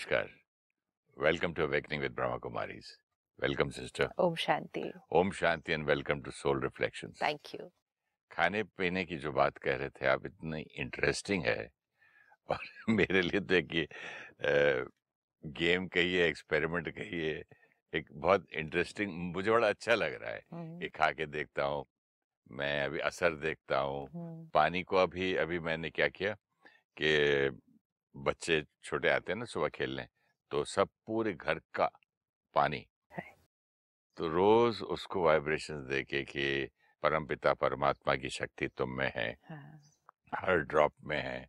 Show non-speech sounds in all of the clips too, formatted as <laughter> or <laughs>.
Namaskar. Welcome to Awakening with Brahma Kumaris. Welcome, sister. Om Shanti. Om Shanti and welcome to Soul Reflections. Thank you. खाने पीने की जो बात कह रहे थे आप इतनी इंटरेस्टिंग है और <laughs> मेरे लिए तो एक गेम कहिए एक्सपेरिमेंट कहिए एक बहुत इंटरेस्टिंग मुझे बड़ा अच्छा लग रहा है कि खा के देखता हूँ मैं अभी असर देखता हूँ हम्म, पानी को अभी अभी मैंने क्या किया कि बच्चे छोटे आते हैं ना सुबह खेलने तो सब पूरे घर का पानी। तो रोज उसको वाइब्रेशंस देके कि परमपिता परमात्मा की शक्ति तुम में है हाँ, हर ड्रॉप में है।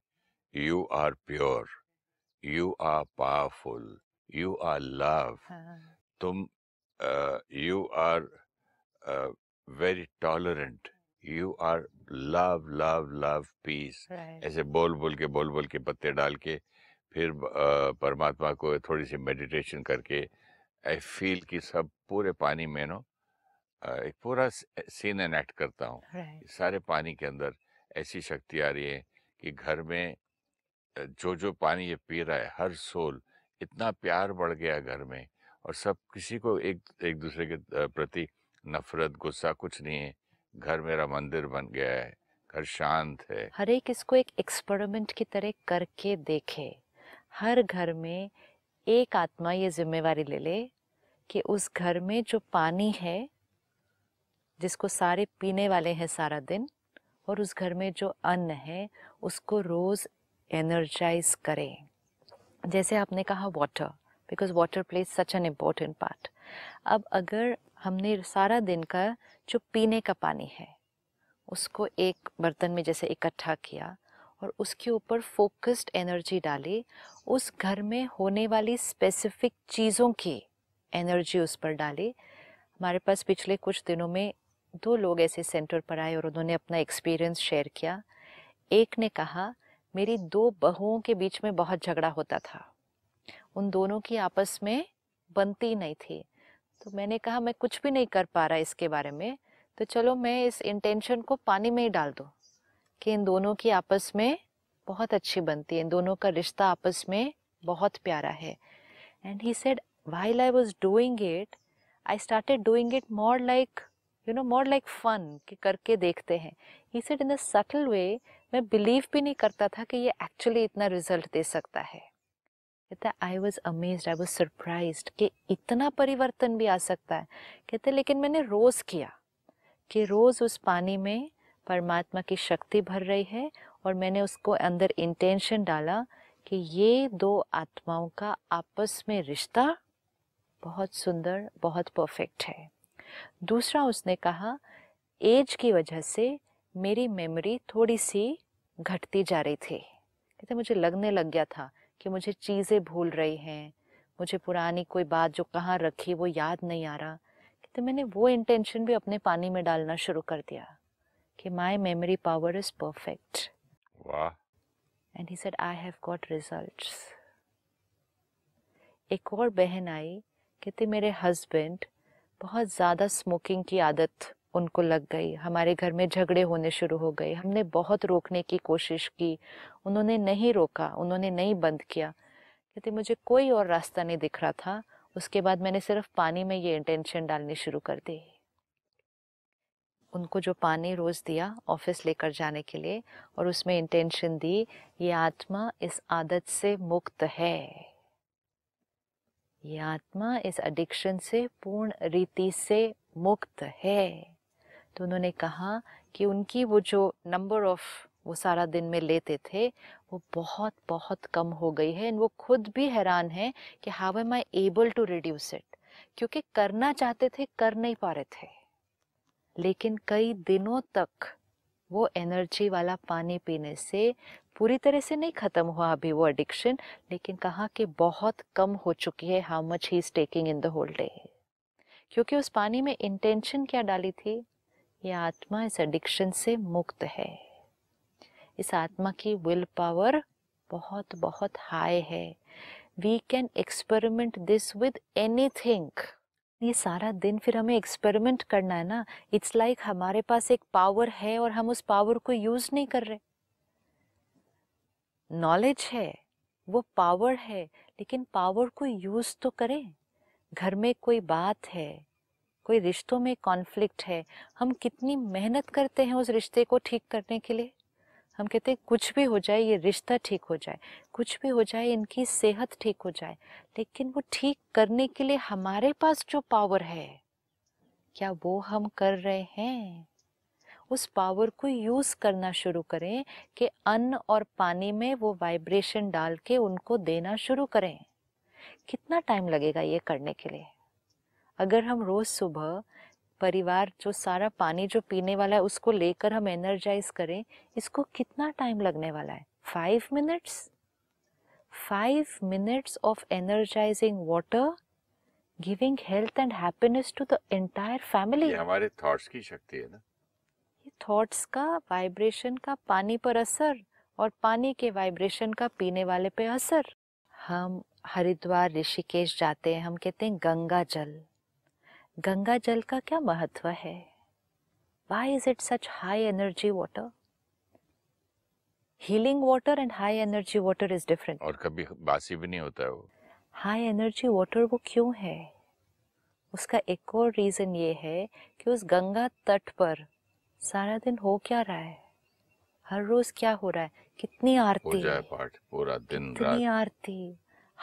You are pure you are powerful you are love तुम you are very tolerant you are love love love peace ऐसे बोल बोल के बोल बोल के पत्ते डाल के फिर परमात्मा को थोड़ी सी मेडिटेशन करके आई फील कि सब पूरे पानी में नो एक पूरा सीन एनेक्ट करता हूँ। Right. सारे पानी के अंदर ऐसी शक्ति आ रही है कि घर में जो जो पानी ये पी रहा है हर सोल इतना प्यार बढ़ गया घर में और सब किसी को एक एक दूसरे के प्रति नफरत गुस्सा कुछ नहीं है। घर मेरा मंदिर बन गया है, घर शांत है। हर एक इसको एक एक्सपेरिमेंट की तरह करके देखे। हर घर में एक आत्मा ये जिम्मेवारी ले ले कि उस घर में जो पानी है, जिसको सारे पीने वाले हैं सारा दिन, और उस घर में जो अन्न है, उसको रोज एनर्जाइज करें। जैसे आपने कहा water because water plays such an important part अब अगर हमने सारा दिन का जो पीने का पानी है, उसको एक बर्तन में जैसे इकट्ठा किया और उसके ऊपर फोकस्ड एनर्जी डाली, उस घर में होने वाली स्पेसिफिक चीज़ों की एनर्जी उस पर डाली। हमारे पास पिछले कुछ दिनों में दो लोग ऐसे सेंटर पर आए और उन्होंने अपना एक्सपीरियंस शेयर किया। एक ने कहा, मेरी दो बहुओं के बीच में बहुत झगड़ा होता था। उन दोनों की आपस में बनती नहीं थी। तो मैंने कहा, मैं कुछ भी नहीं कर पा रहा इसके बारे में तो चलो मैं इस इंटेंशन को पानी में ही डाल दूँ कि इन दोनों की आपस में बहुत अच्छी बनती है। इन दोनों का रिश्ता आपस में बहुत प्यारा है। And he said while I was doing it I started doing it more like you know more like fun कि करके देखते हैं। He said in a subtle way मैं बिलीव भी नहीं करता था कि ये एक्चुअली इतना रिज़ल्ट दे सकता है। कहता I was amazed I was surprise कि इतना परिवर्तन भी आ सकता है। कहते, लेकिन मैंने रोज किया कि रोज उस पानी में परमात्मा की शक्ति भर रही है और मैंने उसको अंदर इंटेंशन डाला कि ये दो आत्माओं का आपस में रिश्ता बहुत सुंदर, बहुत परफेक्ट है। दूसरा उसने कहा एज की वजह से मेरी मेमोरी थोड़ी सी घटती जा रही थी। कहते, मुझे लगने लग गया था कि मुझे चीज़ें भूल रही हैं मुझे पुरानी कोई बात जो कहाँ रखी वो याद नहीं आ रहा कहते मैंने वो इंटेंशन भी अपने पानी में डालना शुरू कर दिया कि my memory power is perfect वाह। And he said I have got results एक और बहन आई कहते मेरे हस्बैंड बहुत ज़्यादा स्मोकिंग की आदत उनको लग गई। हमारे घर में झगड़े होने शुरू हो गए। हमने बहुत रोकने की कोशिश की। उन्होंने नहीं रोका, उन्होंने नहीं बंद किया। कहते, मुझे कोई और रास्ता नहीं दिख रहा था। उसके बाद मैंने सिर्फ़ पानी में ये इंटेंशन डालनी शुरू कर दी। उनको जो पानी रोज दिया ऑफ़िस लेकर जाने के लिए और उसमें इंटेंशन दी, ये आत्मा इस आदत से मुक्त है। ये आत्मा इस एडिक्शन से पूर्ण रीति से मुक्त है। तो उन्होंने कहा कि उनकी वो जो नंबर ऑफ़ वो सारा दिन में लेते थे, वो बहुत बहुत कम हो गई है। एंड वो खुद भी हैरान है कि how am I able to reduce it क्योंकि करना चाहते थे, कर नहीं पा रहे थे। लेकिन कई दिनों तक वो एनर्जी वाला पानी पीने से पूरी तरह से नहीं खत्म हुआ अभी वो एडिक्शन लेकिन कहा कि बहुत कम हो चुकी है how much he is taking in the whole day क्योंकि उस पानी में इंटेंशन क्या डाली थी? ये आत्मा इस एडिक्शन से मुक्त है। इस आत्मा की विल पावर बहुत बहुत हाई है। We can experiment this with any anything ये सारा दिन फिर हमें एक्सपेरिमेंट करना है ना। इट्स लाइक like हमारे पास एक पावर है और हम उस पावर को यूज़ नहीं कर रहे। नॉलेज है, वो पावर है, लेकिन पावर को यूज़ तो करें। घर में कोई बात है कोई रिश्तों में कॉन्फ्लिक्ट है, हम कितनी मेहनत करते हैं उस रिश्ते को ठीक करने के लिए? हम कहते हैं, कुछ भी हो जाए, ये रिश्ता ठीक हो जाए। कुछ भी हो जाए, इनकी सेहत ठीक हो जाए। लेकिन वो ठीक करने के लिए हमारे पास जो पावर है, क्या वो हम कर रहे हैं? उस पावर को यूज़ करना शुरू करें कि अन्न और पानी में वो वाइब्रेशन डाल के उनको देना शुरू करें। कितना टाइम लगेगा ये करने के लिए? अगर हम रोज सुबह परिवार जो सारा पानी जो पीने वाला है उसको लेकर हम एनर्जाइज करें इसको कितना टाइम लगने वाला है? Five minutes five minutes of energising water giving health and happiness to the entire family हमारे थॉट्स की शक्ति है ना? ये थॉट्स का वाइब्रेशन का पानी पर असर और पानी के वाइब्रेशन का पीने वाले पे असर। हम हरिद्वार ऋषिकेश जाते हैं हम कहते हैं गंगा जल। गंगा जल का क्या महत्व है? Why is it such high energy water healing water and high energy water is different और कभी बासी भी नहीं होता है वो। हाई एनर्जी वाटर वो क्यों है? उसका एक और रीजन ये है कि उस गंगा तट पर सारा दिन हो क्या रहा है? हर रोज क्या हो रहा है? कितनी आरती? पूजा पाठ पूरा दिन कितनी रात। आरती?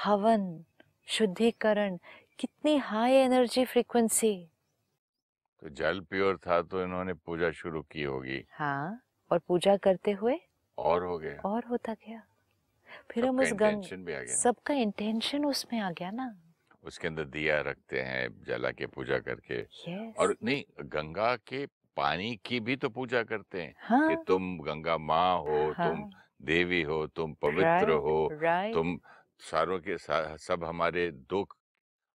हवन शुद्धिकरण कितनी हाई एनर्जी फ्रीक्वेंसी तो जल प्योर था तो इन्होंने पूजा शुरू की होगी। हाँ और पूजा करते हुए और हो गया। और होता गया। फिर हम उस गंग। सबका इंटेंशन उसमें आ गया ना। उसके अंदर दिया रखते हैं जला के पूजा करके। यस और नहीं गंगा के पानी की भी तो पूजा करते हैं हाँ। कि तुम गंगा माँ हो हाँ। तुम देवी हो तुम पवित्र राइट हो राइट तुम सारों के सा, सब हमारे दुख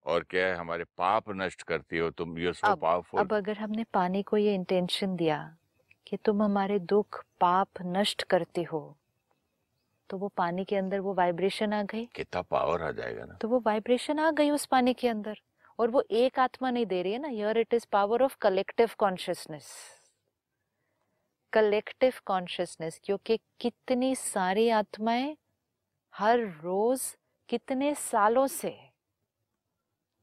और क्या है हमारे पाप नष्ट करती हो तुम यू सो पावरफुल अब अगर हमने पानी को ये इंटेंशन दिया कि तुम हमारे दुख पाप नष्ट करते हो तो वो पानी के अंदर वो वाइब्रेशन आ गई। कितना पावर आ जाएगा ना। तो वो वाइब्रेशन आ गई उस पानी के अंदर और वो एक आत्मा नहीं दे रही है ना here it is power of collective consciousness collective consciousness क्योंकि कितनी सारी आत्माएँ हर रोज कितने सालों से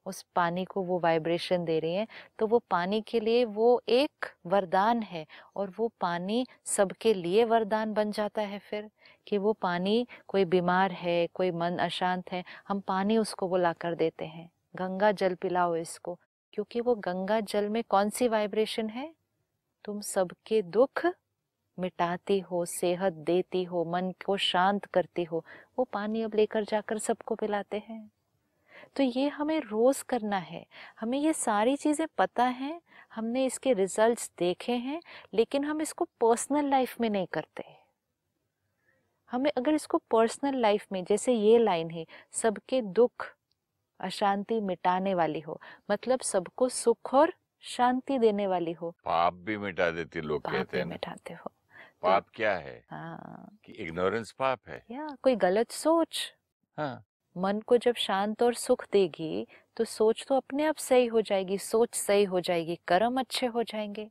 उस पानी को वो वाइब्रेशन दे रही हैं तो वो पानी के लिए वो एक वरदान है और वो पानी सबके लिए वरदान बन जाता है फिर, कि वो पानी कोई बीमार है, कोई मन अशांत है, हम पानी उसको बुला कर देते हैं। गंगा जल पिलाओ इसको, क्योंकि वो गंगा जल में कौन सी वाइब्रेशन है? तुम सबके दुख मिटाती हो, सेहत देती हो, मन को शांत करती हो, वो पानी अब लेकर जाकर सबको पिलाते हैं। तो ये हमें रोज करना है। हमें ये सारी चीज़ें पता हैं हमने इसके रिजल्ट्स देखे हैं लेकिन हम इसको पर्सनल लाइफ में नहीं करते हमें अगर इसको पर्सनल लाइफ में जैसे ये लाइन है सबके दुख अशांति मिटाने वाली हो मतलब सबको सुख और शांति देने वाली हो। पाप भी मिटा देती लोग कहते हैं मिटाते हो। पाप क्या है? हाँ। कि इग्नोरेंस पाप है। या कोई गलत सोच। हाँ। मन को जब शांत और सुख देगी तो सोच तो अपने आप सही हो जाएगी, सोच सही हो जाएगी, कर्म अच्छे हो जाएँगे।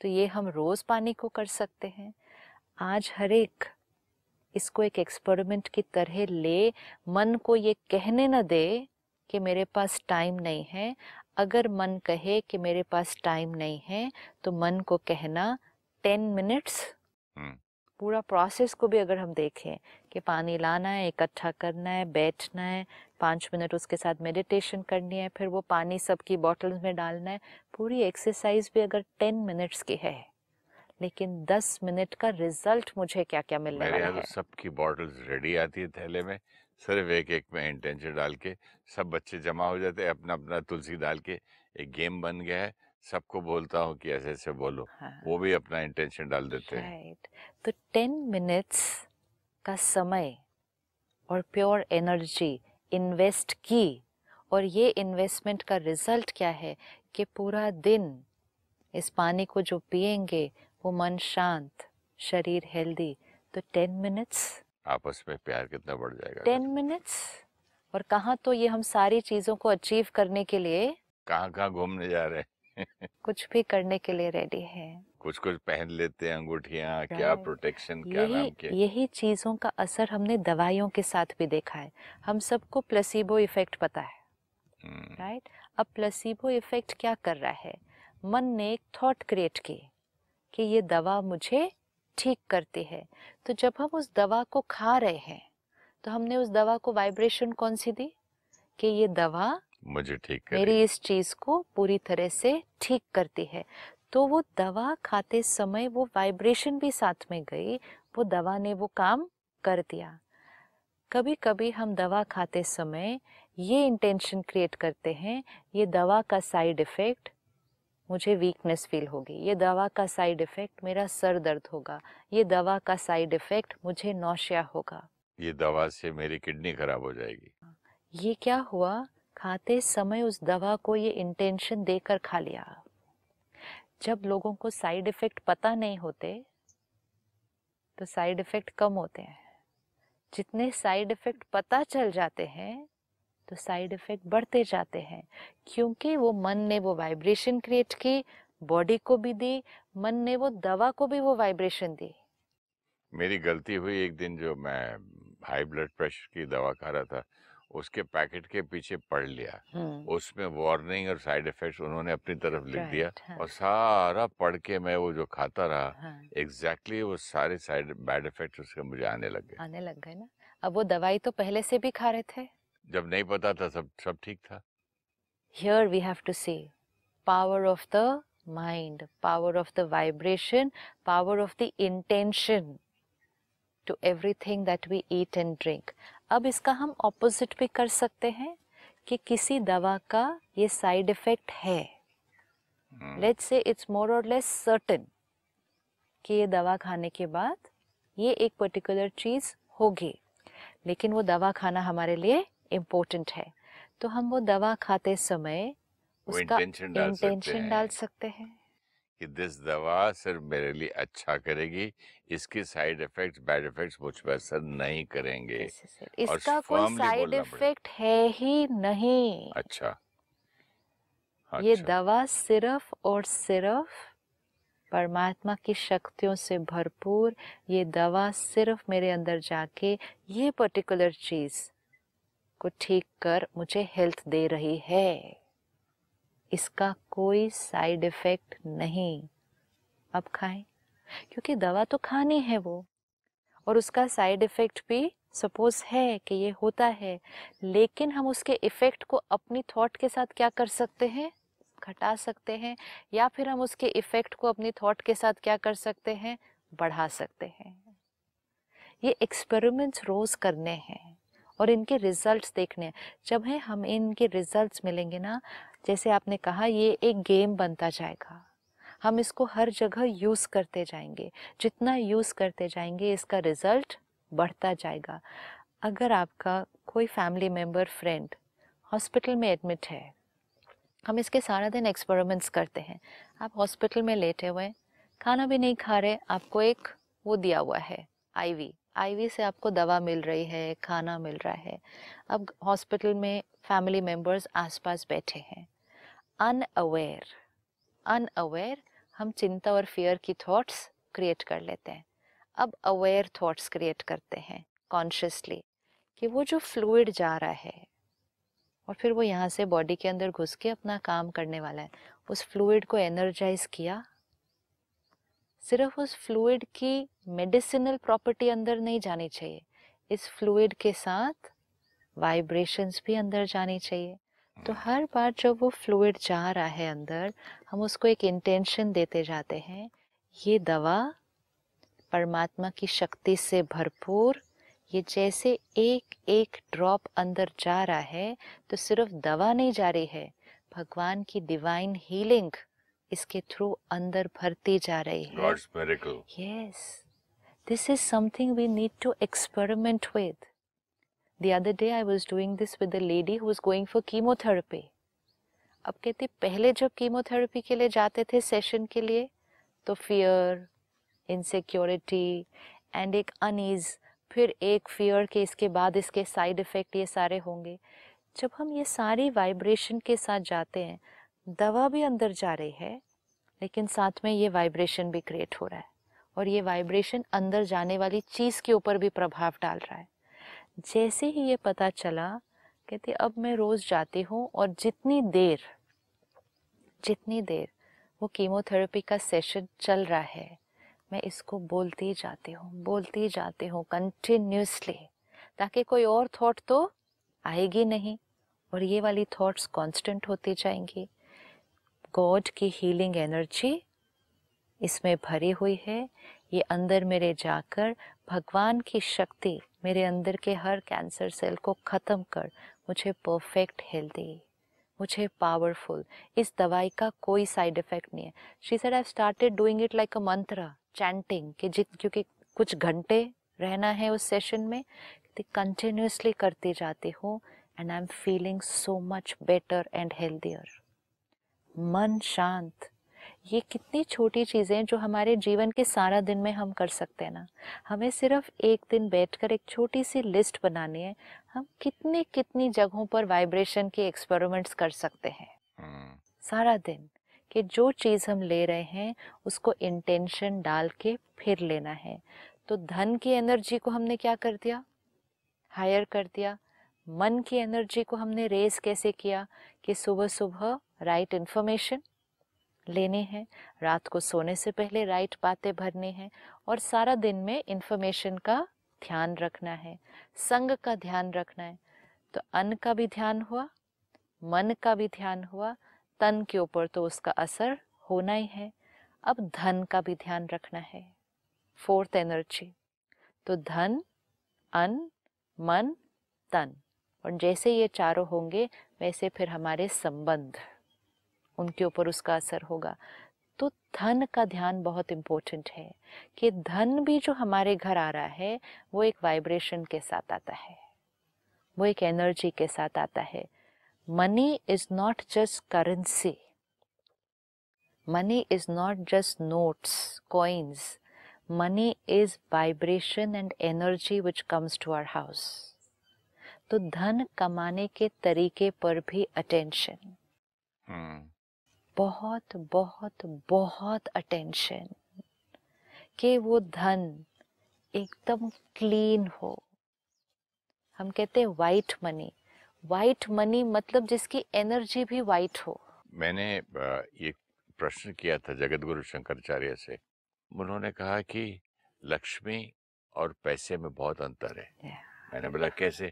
तो ये हम रोज पानी को कर सकते हैं। आज हर एक इसको एक एक्सपेरिमेंट की तरह ले, मन को ये कहने न दे कि मेरे पास टाइम नहीं है। अगर मन कहे कि मेरे पास टाइम नहीं है तो मन को कहना टेन मिनट्स हम्म। पूरा प्रोसेस को भी अगर हम देखें कि पानी लाना है इकट्ठा करना है बैठना है पाँच मिनट उसके साथ मेडिटेशन करनी है फिर वो पानी सबकी बॉटल्स में डालना है पूरी एक्सरसाइज भी अगर टेन मिनट्स की है लेकिन दस मिनट का रिज़ल्ट मुझे क्या क्या मिलने वाला है तो सबकी बॉटल्स रेडी आती है थैले में सिर्फ़ एक एक में इंटेंशन डाल के सब बच्चे जमा हो जाते हैं अपना अपना तुलसी डाल के एक गेम बन गया है। सबको बोलता हूँ कि ऐसे ऐसे बोलो हाँ। वो भी अपना इंटेंशन डाल देते हैं। राइट तो टेन मिनट्स का समय और प्योर एनर्जी इन्वेस्ट की और ये इन्वेस्टमेंट का रिज़ल्ट क्या है कि पूरा दिन इस पानी को जो पिएँगे वो मन शांत शरीर हेल्दी तो टेन मिनट्स आपस में प्यार कितना बढ़ जाएगा टेन मिनट्स और कहाँ तो ये हम सारी चीज़ों को अचीव करने के लिए कहाँ कहाँ घूमने जा रहे हैं? कुछ भी करने के लिए रेडी है। कुछ कुछ पहन लेते हैं अंगूठियाँ क्या Right. प्रोटेक्शन क्या नाम यही के? यही चीज़ों का असर हमने दवाइयों के साथ भी देखा है। हम सबको प्लेसिबो इफ़ेक्ट पता है। हम्म, राइट अब प्लेसिबो इफ़ेक्ट क्या कर रहा है? मन ने एक थॉट क्रिएट की कि ये दवा मुझे ठीक करती है। तो जब हम उस दवा को खा रहे हैं तो हमने उस दवा को वाइब्रेशन कौन सी दी? कि ये दवा मुझे ठीक मेरी इस चीज़ को पूरी तरह से ठीक करती है। तो वो दवा खाते समय वो वाइब्रेशन भी साथ में गई वो दवा ने वो काम कर दिया। कभी कभी हम दवा खाते समय ये इंटेंशन क्रिएट करते हैं ये दवा का साइड इफ़ेक्ट मुझे वीकनेस फील होगी ये दवा का साइड इफ़ेक्ट मेरा सर दर्द होगा ये दवा का साइड इफ़ेक्ट मुझे नौशिया होगा। ये दवा से मेरी किडनी खराब हो जाएगी। ये क्या हुआ? खाते समय उस दवा को ये इंटेंशन देकर खा लिया। जब लोगों को साइड इफ़ेक्ट पता नहीं होते तो साइड इफ़ेक्ट कम होते हैं। जितने साइड इफ़ेक्ट पता चल जाते हैं तो साइड इफ़ेक्ट बढ़ते जाते हैं। क्योंकि वो मन ने वो वाइब्रेशन क्रिएट की बॉडी को भी दी, मन ने वो दवा को भी वो वाइब्रेशन दी। मेरी गलती हुई एक दिन जो मैं हाई ब्लड प्रेशर की दवा खा रहा था। उसके पैकेट के पीछे पढ़ लिया। उसमें वार्निंग और साइड इफेक्ट्स उन्होंने अपनी तरफ़ लिख दिया हाँ। और सारा पढ़ के मैं वो जो खाता रहा हाँ। एग्जैक्टली exactly वो सारे साइड बैड इफेक्ट्स उसके मुझे आने लगे आने लग गए ना। अब वो दवाई तो पहले से भी खा रहे थे? जब नहीं पता था सब सब ठीक था। Here we have to see. Power of the mind, power of the vibration, power of the intention to everything that we eat and drink. अब इसका हम ऑपोजिट भी कर सकते हैं कि किसी दवा का ये साइड इफ़ेक्ट है। लेट्स से इट्स मोर और लेस सर्टेन कि ये दवा खाने के बाद ये एक पर्टिकुलर चीज़ होगी। लेकिन वो दवा खाना हमारे लिए इम्पोर्टेंट है। तो हम वो दवा खाते समय उसका इंटेंशन डाल डाल सकते हैं। कि दिस दवा सिर्फ़ मेरे लिए अच्छा करेगी इसके साइड इफेक्ट्स बैड इफेक्ट्स मुझ पर असर नहीं करेंगे इसका कोई साइड इफ़ेक्ट है ही नहीं। अच्छा। ये अच्छा। दवा सिर्फ़ और सिर्फ़ परमात्मा की शक्तियों से भरपूर ये दवा सिर्फ़ मेरे अंदर जाके ये पर्टिकुलर चीज़ को ठीक कर मुझे हेल्थ दे रही है। इसका कोई साइड इफ़ेक्ट नहीं। अब खाएँ, क्योंकि दवा तो खानी है वो। और उसका साइड इफ़ेक्ट भी सपोज़ है कि ये होता है, लेकिन हम उसके इफ़ेक्ट को अपनी थॉट के साथ क्या कर सकते हैं? घटा सकते हैं, या फिर हम उसके इफ़ेक्ट को अपनी थॉट के साथ क्या कर सकते हैं? बढ़ा सकते हैं। ये एक्सपेरिमेंट्स रोज करने हैं और इनके रिजल्ट्स देखने हैं। जब है हम इनके रिजल्ट्स मिलेंगे ना जैसे आपने कहा ये एक गेम बनता जाएगा। हम इसको हर जगह यूज़ करते जाएँगे। जितना यूज़ करते जाएँगे इसका रिज़ल्ट बढ़ता जाएगा। अगर आपका कोई फैमिली मेंबर फ्रेंड हॉस्पिटल में एडमिट है हम इसके सारा दिन एक्सपेरिमेंट्स करते हैं। आप हॉस्पिटल में लेटे हुए हैं, खाना भी नहीं खा रहे आपको एक वो दिया हुआ है आईवी। आईवी से आपको दवा मिल रही है खाना मिल रहा है। अब हॉस्पिटल में फैमिली मेंबर्स आसपास बैठे हैं। अनअवेयर अनअवेयर हम चिंता और फियर की थॉट्स क्रिएट कर लेते हैं। अब अवेयर थॉट्स क्रिएट करते हैं कॉन्शियसली कि वो जो फ्लूड जा रहा है, और फिर वो यहाँ से बॉडी के अंदर घुस के अपना काम करने वाला है, उस फ्लूड को एनर्जाइज किया। सिर्फ़ उस फ्लूड की मेडिसिनल प्रॉपर्टी अंदर नहीं जानी चाहिए, इस फ्लूड के साथ वाइब्रेशंस भी अंदर जानी चाहिए। तो हर बार जब वो फ्लूड जा रहा है अंदर हम उसको एक इंटेंशन देते जाते हैं ये दवा परमात्मा की शक्ति से भरपूर ये जैसे एक एक ड्रॉप अंदर जा रहा है तो सिर्फ़ दवा नहीं जा रही है भगवान की डिवाइन हीलिंग इसके थ्रू अंदर भरती जा रही है। God's this is this we need to experiment with. The other day I was doing this with a lady who was going for chemotherapy. अब कहती, पहले जब कीमोथेरेपी के लिए जाते थे सेशन के लिए तो फियर इनसिक्योरिटी एंड एक अनईज फिर एक फियर के इसके बाद इसके साइड इफ़ेक्ट ये सारे होंगे जब हम ये सारी वाइब्रेशन के साथ जाते हैं, दवा भी अंदर जा रही है, लेकिन साथ में ये वाइब्रेशन भी क्रिएट हो रहा है और ये वाइब्रेशन अंदर जाने वाली चीज़ के ऊपर भी प्रभाव डाल रहा है जैसे ही ये पता चला, कहते, अब मैं रोज़ जाती हूँ और जितनी देर जितनी देर वो कीमोथेरेपी का सेशन चल रहा है, मैं इसको बोलती जाती हूँ, बोलती जाती हूँ कंटिन्यूसली ताकि कोई और थॉट तो आएगी नहीं और ये वाली थॉट्स कांस्टेंट होती जाएँगी। गॉड की हीलिंग एनर्जी इसमें भरी हुई है, ये अंदर मेरे जाकर भगवान की शक्ति मेरे अंदर के हर कैंसर सेल को ख़त्म कर, मुझे परफेक्ट हेल्दी मुझे पावरफुल इस दवाई का कोई साइड इफ़ेक्ट नहीं है। She said I started doing it like a mantra chanting कि जित, क्योंकि कुछ घंटे रहना है उस सेशन में कंटिन्यूसली करती जाती हूँ and I am feeling so much better and healthier मन शांत ये कितनी छोटी चीज़ें जो हमारे जीवन के सारा दिन में हम कर सकते हैं ना। हमें सिर्फ़ एक दिन बैठकर एक छोटी सी लिस्ट बनानी है। हम कितनी कितनी जगहों पर वाइब्रेशन के एक्सपेरिमेंट्स कर सकते हैं। हम्म, सारा दिन कि जो चीज़ हम ले रहे हैं उसको इंटेंशन डाल के फिर लेना है। तो धन की एनर्जी को हमने क्या कर दिया? हायर कर दिया। मन की एनर्जी को हमने रेस कैसे किया? कि सुबह सुबह राइट इन्फॉर्मेशन लेनी है। रात को सोने से पहले राइट बातें भरनी हैं और सारा दिन में इन्फॉर्मेशन का ध्यान रखना है, संग का ध्यान रखना है। तो अन्न का भी ध्यान हुआ, मन का भी ध्यान हुआ, तन के ऊपर तो उसका असर होना ही है। अब धन का भी ध्यान रखना है। फोर्थ एनर्जी तो धन, अन्न, मन, तन। और जैसे ये चारों होंगे, वैसे फिर हमारे संबंध। उनके ऊपर उसका असर होगा। तो धन का ध्यान बहुत इम्पोर्टेंट है कि धन भी जो हमारे घर आ रहा है, वो एक वाइब्रेशन के साथ आता है। वो एक एनर्जी के साथ आता है। Money is not just currency money is not just notes coins money is vibration and energy which comes to our house तो धन कमाने के तरीके पर भी अटेंशन बहुत बहुत बहुत अटेंशन कि वो धन एकदम क्लीन हो। हम कहते हैं वाइट मनी वाइट मनी मतलब जिसकी एनर्जी भी वाइट हो। मैंने ये प्रश्न किया था जगत गुरु शंकराचार्य से। उन्होंने कहा कि लक्ष्मी और पैसे में बहुत अंतर है। Yeah. मैंने बोला कैसे?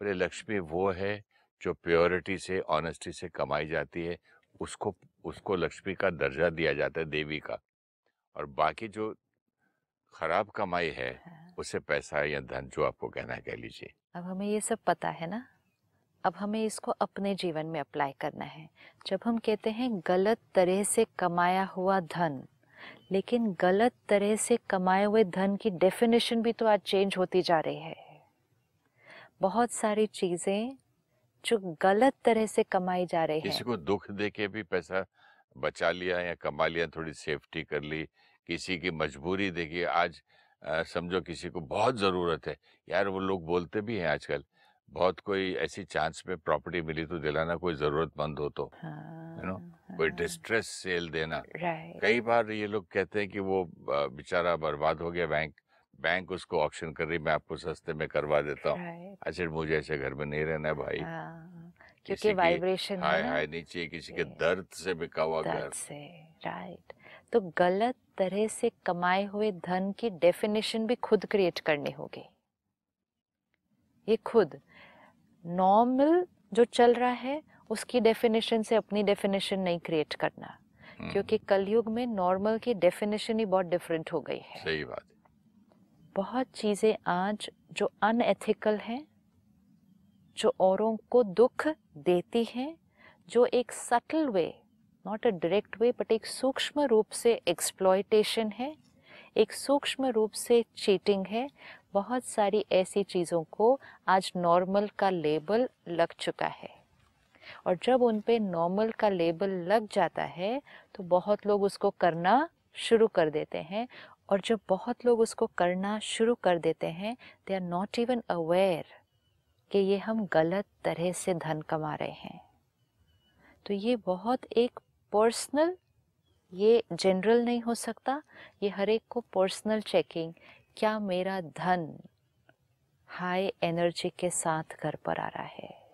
बोले लक्ष्मी वो है जो प्योरिटी से ऑनेस्टी से कमाई जाती है उसको उसको लक्ष्मी का दर्जा दिया जाता है देवी का। और बाकी जो खराब कमाई है हाँ। उसे पैसा या धन जो आपको कहना है कह लीजिए। अब हमें ये सब पता है ना? अब हमें इसको अपने जीवन में अप्लाई करना है। जब हम कहते हैं गलत तरह से कमाया हुआ धन लेकिन गलत तरह से कमाए हुए धन की डेफिनेशन भी तो आज चेंज होती जा रही है। बहुत सारी चीज़ें जो गलत तरह से कमाई जा रही है। किसी है को दुख दे के भी पैसा बचा लिया या कमा लिया थोड़ी सेफ्टी कर ली किसी की मजबूरी देखिए आज समझो किसी को बहुत ज़रूरत है। यार वो लोग बोलते भी हैं आजकल बहुत कोई ऐसी चांस में प्रॉपर्टी मिली तो दिलाना कोई ज़रूरतमंद हो तो। यू नो कोई डिस्ट्रेस सेल देना। कई बार ये लोग कहते हैं कि वो बेचारा बर्बाद हो गया बैंक बैंक उसको ऑप्शन कर रही मैं आपको सस्ते में करवा देता हूँ। अच्छा मुझे ऐसे घर में नहीं रहना है भाई। हाँ, क्योंकि वाइब्रेशन हाय है हाय नीचे किसी के दर्द से बिका हुआ घर। से राइट। तो गलत तरह से कमाए हुए धन की डेफिनेशन भी खुद क्रिएट करनी होगी। ये खुद। नॉर्मल जो चल रहा है उसकी डेफिनेशन से अपनी डेफिनेशन नहीं क्रिएट करना। हम्म, क्योंकि कलयुग में नॉर्मल की डेफिनेशन ही बहुत डिफरेंट हो गई है। सही बात है। बहुत चीज़ें आज जो अनएथिकल हैं, जो औरों को दुख देती हैं, जो एक subtle way not a direct way but एक सूक्ष्म रूप से एक्सप्लॉयटेशन है, एक सूक्ष्म रूप से चीटिंग है, बहुत सारी ऐसी चीज़ों को आज नॉर्मल का लेबल लग चुका है। और जब उन पे नॉर्मल का लेबल लग जाता है तो बहुत लोग उसको करना शुरू कर देते हैं और जब बहुत लोग उसको करना शुरू कर देते हैं they are not even aware कि ये हम गलत तरह से धन कमा रहे हैं। तो ये बहुत एक पर्सनल ये जनरल नहीं हो सकता, ये हर एक को पर्सनल चेकिंग क्या मेरा धन हाई एनर्जी के साथ घर पर आ रहा है।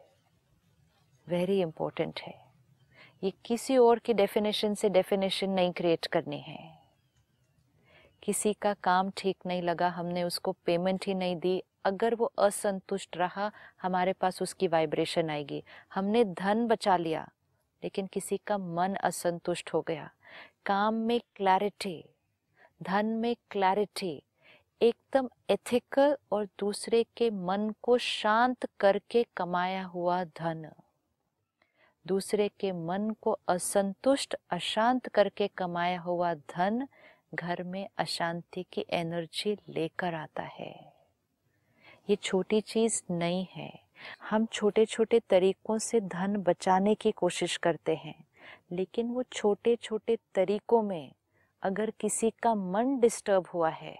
वेरी इंपॉर्टेंट है। ये किसी और की डेफिनेशन से डेफिनेशन नहीं क्रिएट करनी है। किसी का काम ठीक नहीं लगा, हमने उसको पेमेंट ही नहीं दी। अगर वो असंतुष्ट रहा, हमारे पास उसकी वाइब्रेशन आएगी। हमने धन बचा लिया, लेकिन किसी का मन असंतुष्ट हो गया। काम में क्लैरिटी धन में क्लैरिटी एकदम एथिकल और दूसरे के मन को शांत करके कमाया हुआ धन। दूसरे के मन को असंतुष्ट, अशांत करके कमाया हुआ धन घर में अशांति की एनर्जी लेकर आता है। ये छोटी चीज़ नहीं है। हम छोटे छोटे तरीकों से धन बचाने की कोशिश करते हैं, लेकिन वो छोटे छोटे तरीकों में अगर किसी का मन डिस्टर्ब हुआ है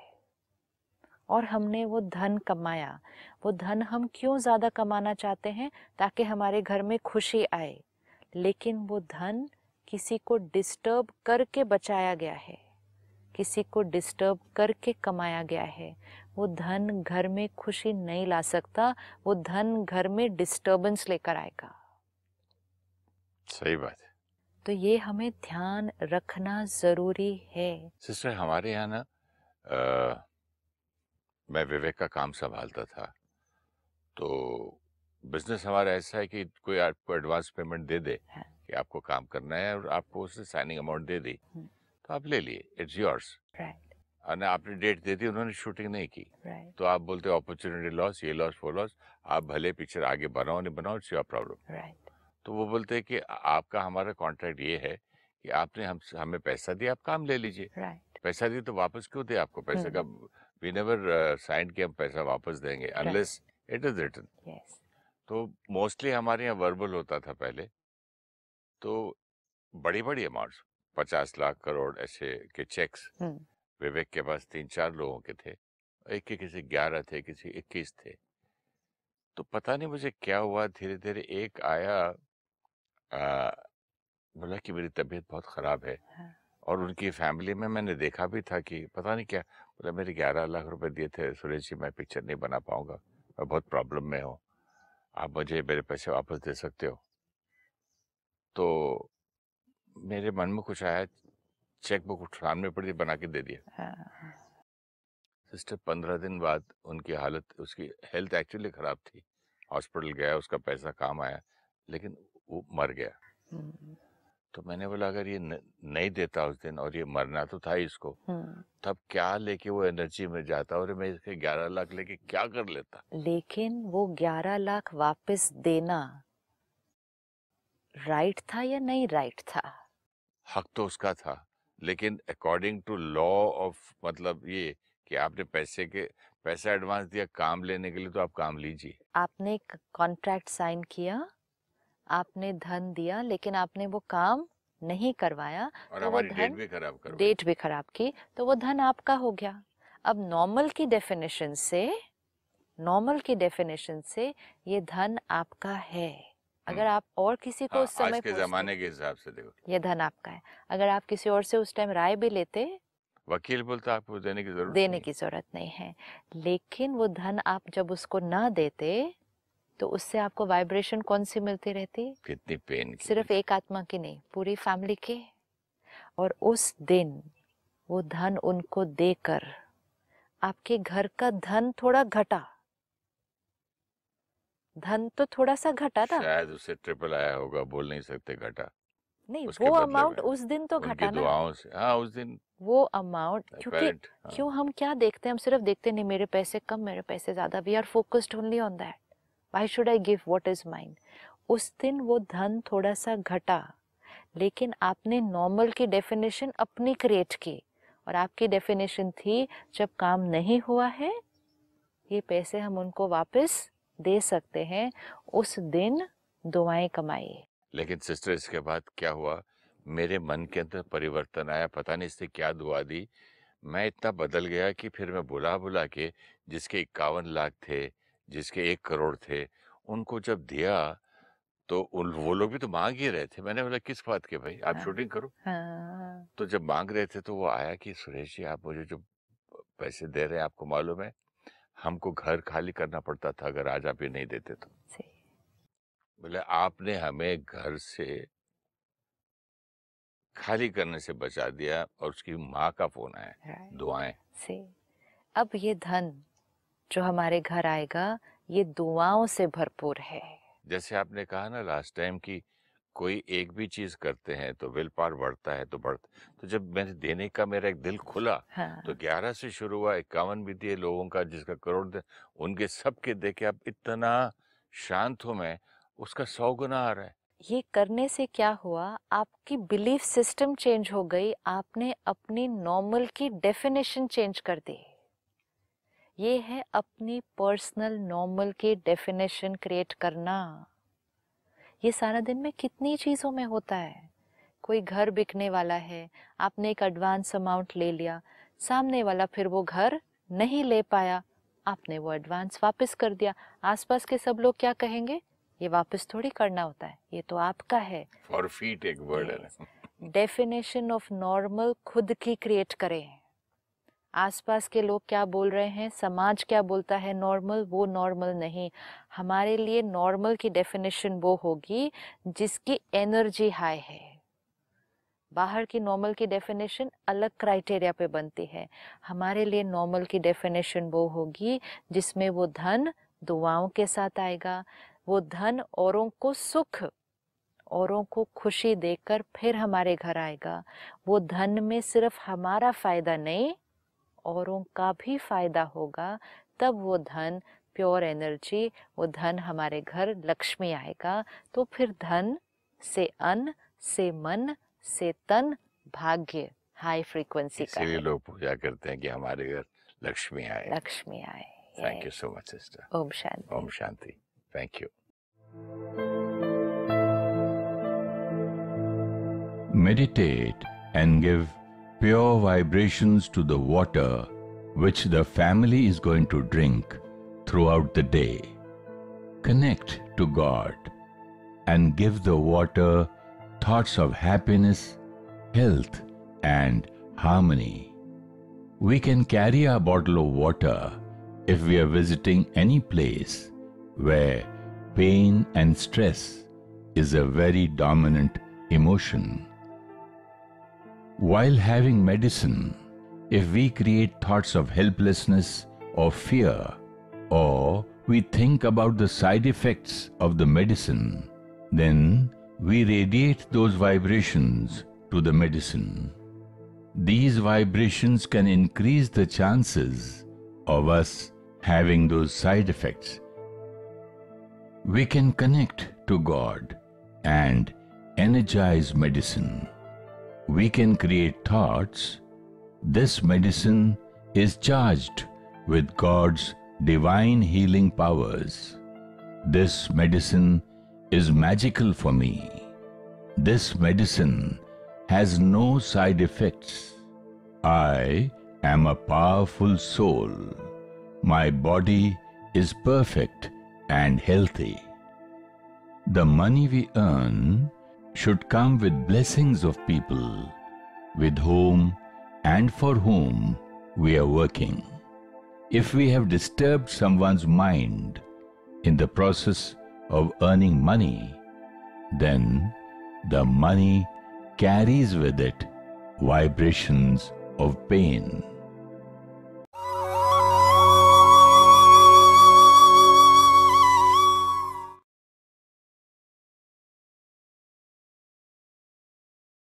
और हमने वो धन कमाया, वो धन हम क्यों ज़्यादा कमाना चाहते हैं ताकि हमारे घर में खुशी आए? लेकिन वो धन किसी को डिस्टर्ब करके बचाया गया है। किसी को डिस्टर्ब करके कमाया गया है। वो धन घर में खुशी नहीं ला सकता वो धन घर में डिस्टर्बेंस लेकर आएगा। सही बात है। तो ये हमें ध्यान रखना ज़रूरी है। सिस्टर हमारे यहाँ ना मैं विवेक का काम संभालता था। तो बिज़नेस हमारा ऐसा है कि कोई आपको एडवांस पेमेंट दे दे हाँ। कि आपको काम करना है और आपको उसने साइनिंग अमाउंट दे दी। हम्म। तो आप ले लिए इट्स योर्स राइट आपने डेट दे दी उन्होंने शूटिंग नहीं की। राइट तो आप बोलते हो अपॉर्चुनिटी लॉस ये लॉस वो लॉस आप भले पिक्चर आगे बनाओ नहीं बनाओ इट्स योर प्रॉब्लम राइट तो वो बोलते हैं कि आपका हमारा कॉन्ट्रैक्ट ये है कि आपने हम हमें पैसा दिया आप काम ले लीजिए। राइट पैसा दिए तो वापस क्यों दे आपको पैसे का? वी नेवर साइन कि हम पैसा वापस देंगे अनलेस इट इज़ यस तो मोस्टली हमारे यहाँ वर्बल होता था पहले। तो बड़ी बड़ी अमाउंट्स पचास लाख करोड़ ऐसे के चेक्स। विवेक के पास तीन चार लोगों के थे एक के किसी ग्यारह थे किसी इक्कीस थे तो पता नहीं मुझे क्या हुआ धीरे धीरे एक आया आ, बोला कि मेरी तबीयत बहुत ख़राब है हाँ। और उनकी फैमिली में मैंने देखा भी था कि पता नहीं क्या बोला मेरे ग्यारह लाख रुपए दिए थे सुरेश जी मैं पिक्चर नहीं बना पाऊँगा मैं बहुत प्रॉब्लम में हूँ आप मुझे मेरे पैसे वापस दे सकते हो तो मेरे मन में कुछ आया चेक बुक सामने पड़ी बना के दे दिया। हाँ, सिस्टर पंद्रह दिन बाद उनकी हालत उसकी हेल्थ एक्चुअली ख़राब थी। हॉस्पिटल गया उसका पैसा काम आया लेकिन वो मर गया। हम्म, तो मैंने बोला अगर ये न, नहीं देता उस दिन और ये मरना तो था ही इसको हम्म। तब क्या लेके वो एनर्जी में जाता और मैं इसके ग्यारह लाख लेके क्या कर लेता? लेकिन वो ग्यारह लाख वापस देना राइट था या नहीं राइट था? हक तो उसका था लेकिन अकॉर्डिंग टू लॉ ऑफ़ मतलब ये कि आपने पैसे के पैसा एडवांस दिया काम लेने के लिए तो आप काम लीजिए। आपने कॉन्ट्रैक्ट साइन किया आपने धन दिया लेकिन आपने वो काम नहीं करवाया और तो वो धन- भी खराब करो डेट भी खराब की तो वो धन आपका हो गया। अब नॉर्मल की डेफिनेशन से नॉर्मल की डेफिनेशन से ये धन आपका है। अगर आप और किसी को हाँ, उस समय आज के जमाने के हिसाब से देखो। ये धन आपका है। अगर आप किसी और से उस टाइम राय भी लेते वकील बोलता आपको देने की ज़रूरत देने। की ज़रूरत नहीं है। लेकिन वो धन आप जब उसको ना देते तो उससे आपको वाइब्रेशन कौन सी मिलती रहती? कितनी पेन की सिर्फ़ एक आत्मा की नहीं पूरी फैमिली की। और उस दिन वो धन उनको देकर आपके घर का धन थोड़ा घटा। धन तो थोड़ा सा घटा था। शायद उससे ट्रिपल आया होगा बोल नहीं सकते घटा। नहीं वो अमाउंट उस दिन तो घटा ना। से हाँ उस दिन वो अमाउंट क्योंकि हाँ, क्यों हम क्या देखते हैं हम सिर्फ़ देखते नहीं मेरे पैसे कम मेरे पैसे ज़्यादा we are focused only on that why should I give what is mine उस दिन वो धन थोड़ा सा घटा लेकिन आपने नॉर्मल की डेफिनेशन अपनी क्रिएट की और आपकी डेफिनेशन थी जब काम नहीं हुआ है ये पैसे हम उनको वापस दे सकते हैं उस दिन दुआएँ कमाइए। लेकिन सिस्टर इसके बाद क्या हुआ? मेरे मन के अंदर परिवर्तन आया पता नहीं इसने क्या दुआ दी। मैं इतना बदल गया कि फिर मैं बुला बुला के जिसके इक्यावन लाख थे जिसके एक करोड़ थे उनको जब दिया तो उन वो लोग भी तो मांग ही रहे थे। मैंने बोला किस बात के भाई? आप हाँ। शूटिंग करो। हाँ। तो जब मांग रहे थे तो वो आया कि सुरेश जी आप मुझे जो पैसे दे रहे हैं आपको मालूम है? हमको घर खाली करना पड़ता था अगर आज आप ये नहीं देते तो। बोले आपने हमें घर से खाली करने से बचा दिया और उसकी माँ का फ़ोन आया. दुआएँ। से अब ये धन जो हमारे घर आएगा ये दुआओं से भरपूर है। जैसे आपने कहा ना लास्ट टाइम कि कोई एक भी चीज़ करते हैं तो विल पावर बढ़ता है तो बढ़ता तो जब मैंने देने का मेरा एक दिल खुला हाँ। तो 11 से शुरू हुआ इक्यावन भी दिए लोगों का जिसका करोड़ उनके सबके देखे अब इतना शांत हूँ मैं उसका सौ गुना आ रहा है। ये करने से क्या हुआ आपकी बिलीफ सिस्टम चेंज हो गई आपने अपनी नॉर्मल की डेफिनेशन चेंज कर दी। ये है अपनी पर्सनल नॉर्मल की डेफिनेशन क्रिएट करना। ये सारा दिन में कितनी चीज़ों में होता है? कोई घर बिकने वाला है आपने एक एडवांस अमाउंट ले लिया सामने वाला फिर वो घर नहीं ले पाया आपने वो एडवांस वापस कर दिया। आसपास के सब लोग क्या कहेंगे? ये वापस थोड़ी करना होता है ये तो आपका है। फॉर फीट एक वर्ड है डेफिनेशन ऑफ़ नॉर्मल खुद की क्रिएट करें। आसपास के लोग क्या बोल रहे हैं? समाज क्या बोलता है? नॉर्मल? वो नॉर्मल नहीं। हमारे लिए नॉर्मल की डेफिनेशन वो होगी जिसकी एनर्जी हाई है। बाहर की नॉर्मल की डेफिनेशन अलग क्राइटेरिया पे बनती है। हमारे लिए नॉर्मल की डेफिनेशन वो होगी जिसमें वो धन दुआओं के साथ आएगा। वो धन औरों को सुख, औरों को खुशी देकर फिर हमारे घर आएगा। वो धन में सिर्फ़ हमारा फ़ायदा नहीं औरों का भी फ़ायदा होगा तब वो धन प्योर एनर्जी वो धन हमारे घर लक्ष्मी आएगा। तो फिर धन से अन्न से मन से तन भाग्य हाई फ्रीक्वेंसी का है। लोग पूजा करते हैं कि हमारे घर लक्ष्मी आए। लक्ष्मी आए thank you so much sister ओम शांति। ओम शांति। Thank you Meditate and give pure vibrations to the water which the family is going to drink throughout the day. Connect to God and give the water thoughts of happiness, health, and harmony. We can carry our bottle of water if we are visiting any place where pain and stress is a very dominant emotion. While having medicine, if we create thoughts of helplessness or fear, or we think about the side effects of the medicine, then we radiate those vibrations to the medicine. These vibrations can increase the chances of us having those side effects. We can connect to God and energize medicine. We can create thoughts. This medicine is charged with God's divine healing powers. This medicine is magical for me. This medicine has no side effects. I am a powerful soul. My body is perfect and healthy. The money we earn should come with blessings of people with whom and for whom we are working. If we have disturbed someone's mind in the process of earning money, then the money carries with it vibrations of pain.